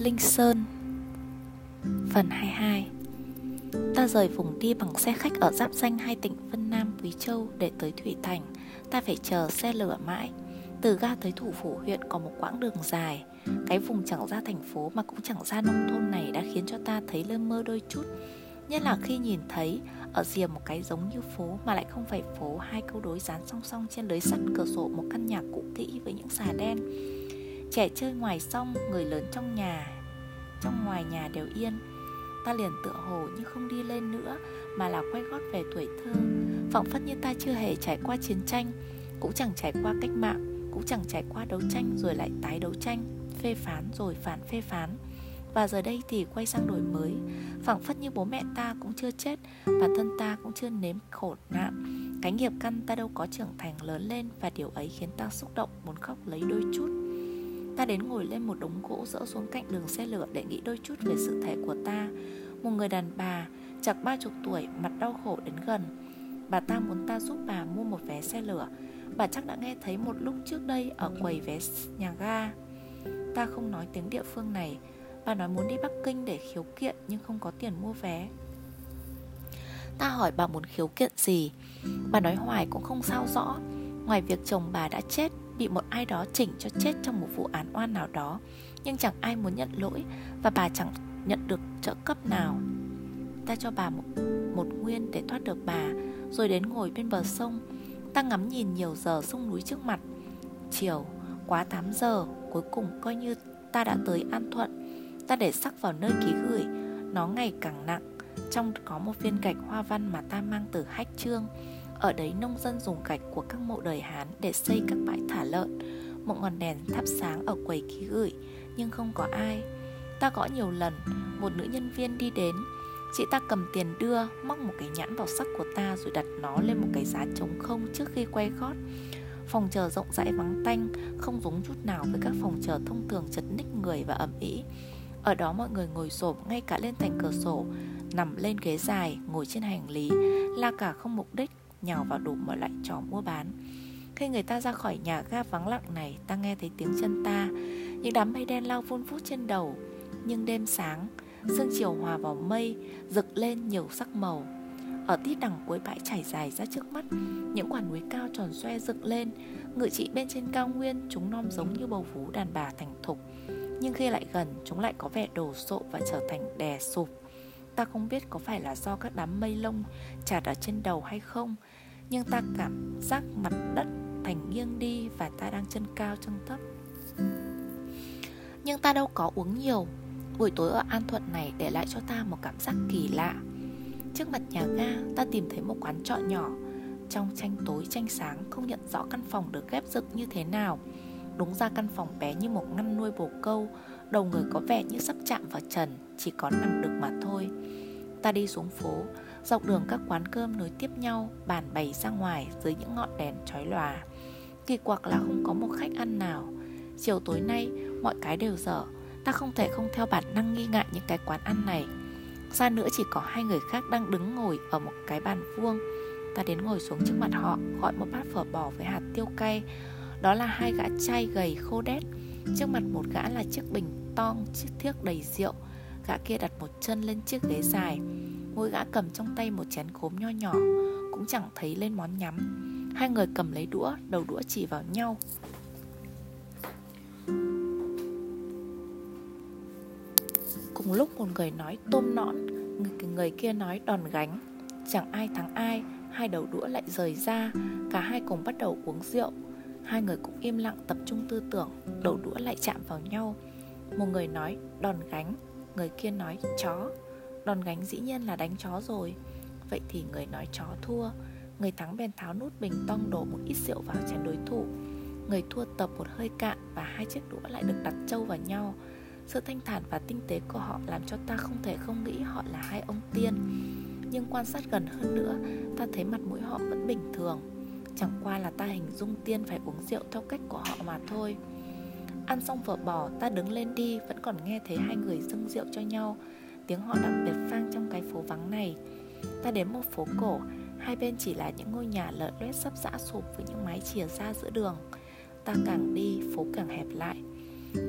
Linh Sơn. Phần 22 Ta rời vùng đi bằng xe khách ở giáp danh hai tỉnh Vân Nam, Quý Châu để tới Thủy Thành. Ta phải chờ xe lửa mãi. Từ ga tới thủ phủ huyện có một quãng đường dài. Cái vùng chẳng ra thành phố mà cũng chẳng ra nông thôn này đã khiến cho ta thấy lơ mơ đôi chút. Nhất là khi nhìn thấy, ở rìa một cái giống như phố mà lại không phải phố Hai câu đối dán song song trên lưới sắt cửa sổ một căn nhà cũ kỹ với những xà đen. Trẻ chơi ngoài sông, người lớn trong nhà. Trong ngoài nhà đều yên. Ta liền tựa hồ như không đi lên nữa Mà là quay gót về tuổi thơ. Phỏng phất như ta chưa hề trải qua chiến tranh Cũng chẳng trải qua cách mạng Cũng chẳng trải qua đấu tranh rồi lại tái đấu tranh Phê phán rồi phản phê phán. Và giờ đây thì quay sang đổi mới phảng phất như bố mẹ ta cũng chưa chết Bản thân ta cũng chưa nếm khổ nạn. Cái nghiệp căn ta đâu có trưởng thành lớn lên Và điều ấy khiến ta xúc động muốn khóc lấy đôi chút Ta đến ngồi lên một đống gỗ dỡ xuống cạnh đường xe lửa để nghĩ đôi chút về sự thể của ta. Một người đàn bà, chặt ba chục tuổi, mặt đau khổ đến gần. Bà ta muốn ta giúp bà mua một vé xe lửa. Bà chắc đã nghe thấy một lúc trước đây ở quầy vé nhà ga. Ta không nói tiếng địa phương này. Bà nói muốn đi Bắc Kinh để khiếu kiện nhưng không có tiền mua vé. Ta hỏi bà muốn khiếu kiện gì. Bà nói hoài cũng không sao rõ. Ngoài việc chồng bà đã chết bị một ai đó chỉnh cho chết trong một vụ án oan nào đó nhưng chẳng ai muốn nhận lỗi và bà chẳng nhận được trợ cấp nào. Ta cho bà một, một nguyên để thoát được bà rồi đến ngồi bên bờ sông. Ta ngắm nhìn nhiều giờ sông núi trước mặt. Chiều quá 8 giờ cuối cùng coi như ta đã tới an thuận. Ta để sắc vào nơi ký gửi nó ngày càng nặng. Trong có một viên gạch hoa văn mà ta mang từ hách trương ở đấy nông dân dùng gạch của các mộ đời Hán để xây các bãi thả lợn Một ngọn đèn thắp sáng ở quầy ký gửi Nhưng không có ai. Ta gõ nhiều lần Một nữ nhân viên đi đến. Chị ta cầm tiền đưa Móc một cái nhãn vào sắc của ta Rồi đặt nó lên một cái giá trống không trước khi quay gót. Phòng chờ rộng rãi vắng tanh Không giống chút nào với các phòng chờ thông thường chật ních người và ẩm ý. Ở đó mọi người ngồi xổm ngay cả lên thành cửa sổ Nằm lên ghế dài, ngồi trên hành lý La cả không mục đích nhào vào đủ mọi loại trò mua bán. Khi người ta ra khỏi nhà ga vắng lặng này, ta nghe thấy tiếng chân ta, những đám mây đen lao vun vút trên đầu. Nhưng đêm sáng, sương chiều hòa vào mây, rực lên nhiều sắc màu. Ở tít đằng cuối bãi trải dài ra trước mắt, những quả núi cao tròn xoe dựng lên. Ngự trị bên trên cao nguyên, chúng non giống như bầu vú đàn bà thành thục. Nhưng khi lại gần, chúng lại có vẻ đồ sộ và trở thành đè sụp ta không biết có phải là do các đám mây lông chạt ở trên đầu hay không, nhưng ta cảm giác mặt đất thành nghiêng đi và ta đang chân cao, chân thấp. Nhưng ta đâu có uống nhiều. Buổi tối ở an thuận này để lại cho ta một cảm giác kỳ lạ. Trước mặt nhà ga, ta tìm thấy một quán trọ nhỏ. Trong tranh tối, tranh sáng, không nhận rõ căn phòng được ghép dựng như thế nào. Đúng ra căn phòng bé như một ngăn nuôi bồ câu, đầu người có vẻ như sắp chạm vào trần chỉ có nằm được mà thôi. Ta đi xuống phố, Dọc đường các quán cơm nối tiếp nhau, Bàn bày ra ngoài dưới những ngọn đèn chói lòa. Kỳ quặc là không có một khách ăn nào. Chiều tối nay, mọi cái đều dở. Ta không thể không theo bản năng nghi ngại những cái quán ăn này. Xa nữa chỉ có hai người khác đang đứng ngồi ở một cái bàn vuông. Ta đến ngồi xuống trước mặt họ, Gọi một bát phở bò với hạt tiêu cay. Đó là hai gã trai gầy khô đét. Trước mặt một gã là chiếc bình tong, Chiếc thiếc đầy rượu. Gã kia đặt một chân lên chiếc ghế dài. Mỗi gã cầm trong tay một chén cốm nho nhỏ Cũng chẳng thấy lên món nhắm. Hai người cầm lấy đũa Đầu đũa chỉ vào nhau. Cùng lúc một người nói tôm nõn Người, người kia nói đòn gánh. Chẳng ai thắng ai Hai đầu đũa lại rời ra Cả hai cùng bắt đầu uống rượu. Hai người cũng im lặng tập trung tư tưởng Đầu đũa lại chạm vào nhau. Một người nói đòn gánh Người kia nói, chó, Đòn gánh dĩ nhiên là đánh chó rồi. Vậy thì người nói, chó thua. Người thắng bèn tháo nút bình tông đổ một ít rượu vào chén đối thủ. Người thua tập một hơi cạn Và hai chiếc đũa lại được đặt trâu vào nhau. Sự thanh thản và tinh tế của họ Làm cho ta không thể không nghĩ họ là hai ông tiên. Nhưng quan sát gần hơn nữa, Ta thấy mặt mũi họ vẫn bình thường. Chẳng qua là ta hình dung tiên phải uống rượu theo cách của họ mà thôi. Ăn xong phở bò ta đứng lên đi Vẫn còn nghe thấy hai người dâng rượu cho nhau. Tiếng họ đặc biệt vang trong cái phố vắng này. Ta đến một phố cổ Hai bên chỉ là những ngôi nhà lợn loét sắp rã sụp với những mái chìa ra giữa đường. Ta càng đi, phố càng hẹp lại.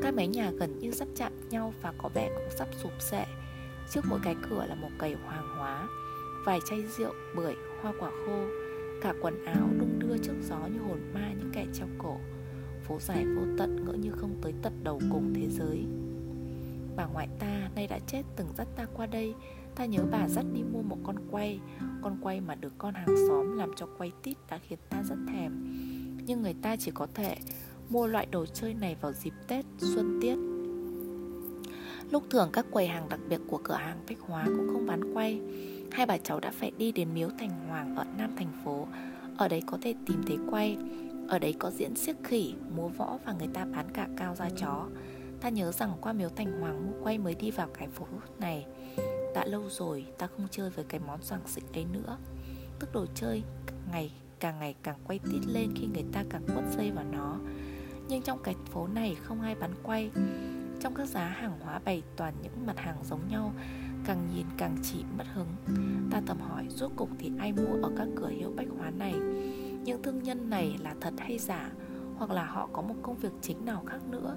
Các mái nhà gần như sắp chạm nhau và có vẻ cũng sắp sụp sệ. Trước mỗi cái cửa là một cầy hoàng hóa Vài chai rượu, bưởi, hoa quả khô. Cả quần áo đung đưa trước gió như hồn ma những kẻ treo cổ. Phố dài vô tận ngỡ như không tới tận đầu cùng thế giới. Bà ngoại ta nay đã chết từng dắt ta qua đây. Ta nhớ bà dắt đi mua một con quay. Con quay mà được con hàng xóm làm cho quay tít đã khiến ta rất thèm. Nhưng người ta chỉ có thể mua loại đồ chơi này vào dịp Tết, Xuân Tiết. Lúc thường các quầy hàng đặc biệt của cửa hàng bách hóa cũng không bán quay. Hai bà cháu đã phải đi đến miếu Thành Hoàng ở Nam thành phố. Ở đấy có thể tìm thấy quay Ở đấy có diễn xiếc khỉ, múa võ và người ta bán cả cao da chó. Ta nhớ rằng qua miếu Thành Hoàng mua quay mới đi vào cái phố này. Đã lâu rồi ta không chơi với cái món xoàng xịn ấy nữa. Tức đồ chơi ngày càng ngày càng quay tít lên khi người ta càng quất dây vào nó. Nhưng trong cái phố này không ai bán quay Trong các giá hàng hóa bày toàn những mặt hàng giống nhau Càng nhìn càng chỉ mất hứng. Ta tầm hỏi, rốt cục thì ai mua ở các cửa hiệu bách hóa này? Những thương nhân này là thật hay giả? Hoặc là họ có một công việc chính nào khác nữa?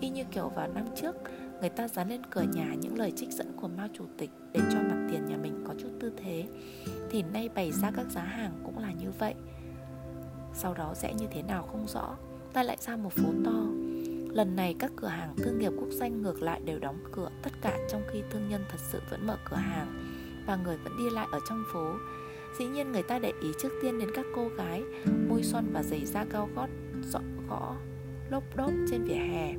Y như kiểu vào năm trước, Người ta dán lên cửa nhà những lời trích dẫn của Mao Chủ tịch Để cho mặt tiền nhà mình có chút tư thế. Thì nay bày ra các giá hàng cũng là như vậy. Sau đó sẽ như thế nào không rõ, Ta lại ra một phố to. Lần này các cửa hàng thương nghiệp quốc doanh ngược lại đều đóng cửa, Tất cả trong khi thương nhân thật sự vẫn mở cửa hàng Và người vẫn đi lại ở trong phố. Dĩ nhiên người ta để ý trước tiên đến các cô gái, Môi son và giày da cao gót, dọn gõ, lốp đốp trên vỉa hè.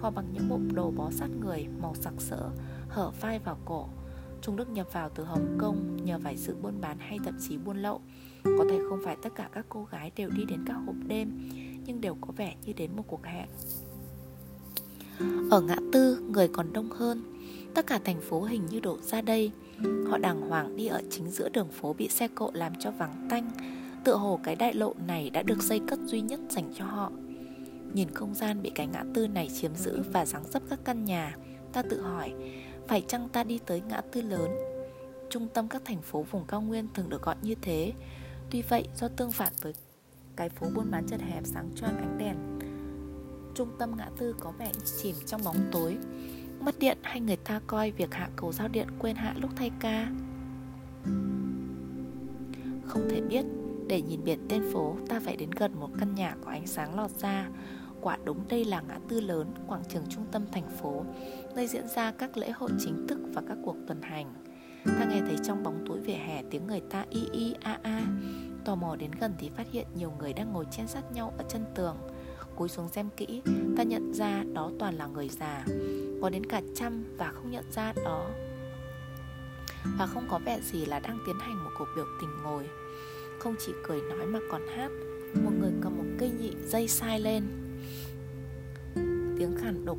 Họ bằng những bộ đồ bó sát người, Màu sặc sỡ, Hở vai vào cổ. Chúng được nhập vào từ Hồng Kông Nhờ phải sự buôn bán hay thậm chí buôn lậu. Có thể không phải tất cả các cô gái đều đi đến các hộp đêm, Nhưng đều có vẻ như đến một cuộc hẹn. Ở ngã tư, người còn đông hơn. Tất cả thành phố hình như đổ ra đây. Họ đàng hoàng đi ở chính giữa đường phố bị xe cộ làm cho vắng tanh. Tựa hồ cái đại lộ này đã được xây cất duy nhất dành cho họ. Nhìn không gian bị cái ngã tư này chiếm giữ và dáng dấp các căn nhà, Ta tự hỏi, Phải chăng ta đi tới ngã tư lớn? Trung tâm các thành phố vùng cao nguyên thường được gọi như thế. Tuy vậy, do tương phản với cái phố buôn bán chật hẹp sáng choang ánh đèn Trung tâm ngã tư có vẻ chìm trong bóng tối Mất điện hay người ta coi việc hạ cầu giao điện quên hạ lúc thay ca Không thể biết Để nhìn biệt tên phố ta phải đến gần một căn nhà có ánh sáng lọt ra quả đúng đây là ngã tư lớn, quảng trường trung tâm thành phố, nơi diễn ra các lễ hội chính thức và các cuộc tuần hành. Ta nghe thấy trong bóng tối vỉa hè tiếng người ta y y a a. Tò mò đến gần thì phát hiện nhiều người đang ngồi chen sát nhau ở chân tường. Cúi xuống xem kỹ, ta nhận ra đó toàn là người già, có đến cả trăm và không nhận ra đó. Và không có vẻ gì là đang tiến hành một cuộc biểu tình ngồi. Không chỉ cười nói mà còn hát một người cầm một cây nhị dây sai lên. Tiếng khàn đục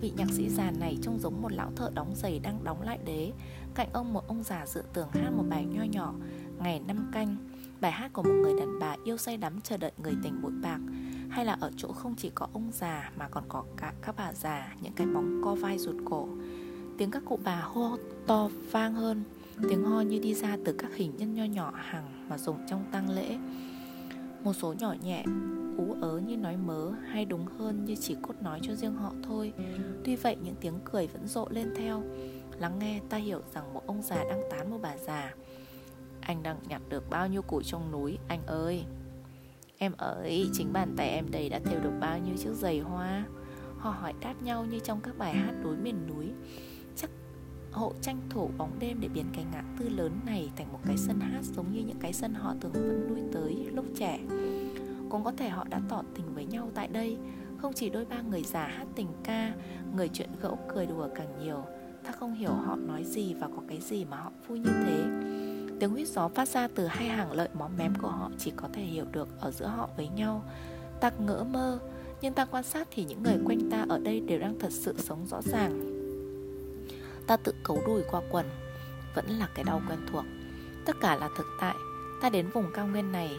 Vị nhạc sĩ già này trông giống một lão thợ đóng giày đang đóng lại đế Cạnh ông một ông già dựa tường hát một bài nho nhỏ Ngày năm canh. Bài hát của một người đàn bà yêu say đắm chờ đợi người tình bụi bạc hay là ở chỗ không chỉ có ông già mà còn có cả các bà già, Những cái bóng co vai rụt cổ. Tiếng các cụ bà hô to vang hơn, Tiếng ho như đi ra từ các hình nhân nho nhỏ hàng mà dùng trong tang lễ. Một số nhỏ nhẹ, ú ớ như nói mớ hay đúng hơn như chỉ cốt nói cho riêng họ thôi. Tuy vậy, những tiếng cười vẫn rộ lên theo. Lắng nghe ta hiểu rằng một ông già đang tán một bà già. Anh đang nhặt được bao nhiêu củi trong núi, anh ơi! Em ơi, chính bàn tay em đây đã thêu được bao nhiêu chiếc giày hoa? Họ hỏi đáp nhau như trong các bài hát đối miền núi. Chắc hộ tranh thủ bóng đêm để biến cái ngã tư lớn này thành một cái sân hát giống như những cái sân họ thường vẫn nuôi tới lúc trẻ. Cũng có thể họ đã tỏ tình với nhau tại đây. Không chỉ đôi ba người già hát tình ca, Người chuyện gẫu cười đùa càng nhiều. Ta không hiểu họ nói gì và có cái gì mà họ vui như thế. Tiếng huyết gió phát ra từ hai hàng lợi móm mém của họ Chỉ có thể hiểu được ở giữa họ với nhau. Ta ngỡ mơ, Nhưng ta quan sát thì những người quanh ta ở đây đều đang thật sự sống rõ ràng. Ta tự cấu đùi qua quần, Vẫn là cái đau quen thuộc. Tất cả là thực tại, Ta đến vùng cao nguyên này.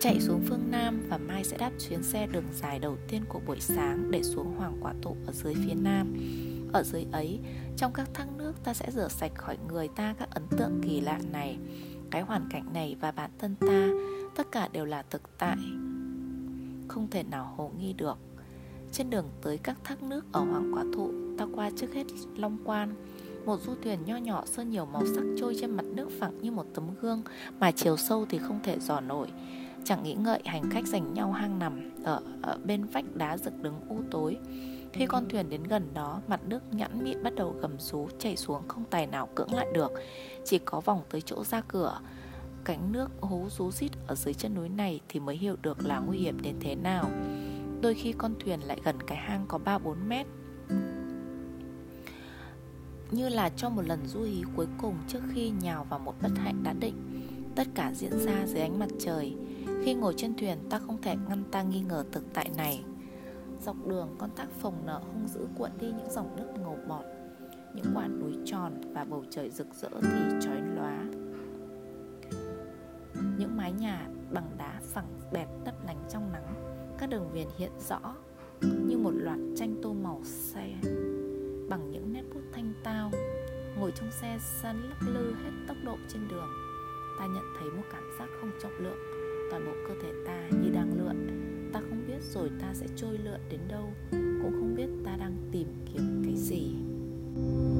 Chạy xuống phương Nam và mai sẽ đáp chuyến xe đường dài đầu tiên của buổi sáng để xuống Hoàng Quả Tụ ở dưới phía Nam. Ở dưới ấy, trong các thác nước ta sẽ rửa sạch khỏi người ta các ấn tượng kỳ lạ này. Cái hoàn cảnh này và bản thân ta, tất cả đều là thực tại. Không thể nào hồ nghi được. Trên đường tới các thác nước ở Hoàng Quả Thụ Ta qua trước hết Long Quan Một du thuyền nho nhỏ sơn nhiều màu sắc trôi trên mặt nước phẳng như một tấm gương Mà chiều sâu thì không thể dò nổi Chẳng nghĩ ngợi hành khách dành nhau hang nằm ở, ở bên vách đá rực đứng u tối khi con thuyền đến gần đó, mặt nước nhẵn mịn bắt đầu gầm rú chảy xuống không tài nào cưỡng lại được. Chỉ có vòng tới chỗ ra cửa, cánh nước hú rú rít ở dưới chân núi này thì mới hiểu được là nguy hiểm đến thế nào. Đôi khi con thuyền lại gần cái hang có 3-4 mét. Như là cho một lần du hí cuối cùng trước khi nhào vào một bất hạnh đã định. Tất cả diễn ra dưới ánh mặt trời. Khi ngồi trên thuyền ta không thể ngăn ta nghi ngờ thực tại này. Dọc đường con thác phồng nở hung dữ cuộn đi những dòng nước ngầu bọt, Những quả núi tròn và bầu trời rực rỡ thì chói lóa. Những mái nhà bằng đá phẳng bẹt đắp lành trong nắng, Các đường viền hiện rõ như một loạt tranh tô màu xe. Bằng những nét bút thanh tao, Ngồi trong xe săn lắc lư hết tốc độ trên đường, Ta nhận thấy một cảm giác không trọng lượng, Toàn bộ cơ thể ta như đang lượn ta không biết rồi ta sẽ trôi lượn đến đâu, cũng không biết ta đang tìm kiếm cái gì. thank you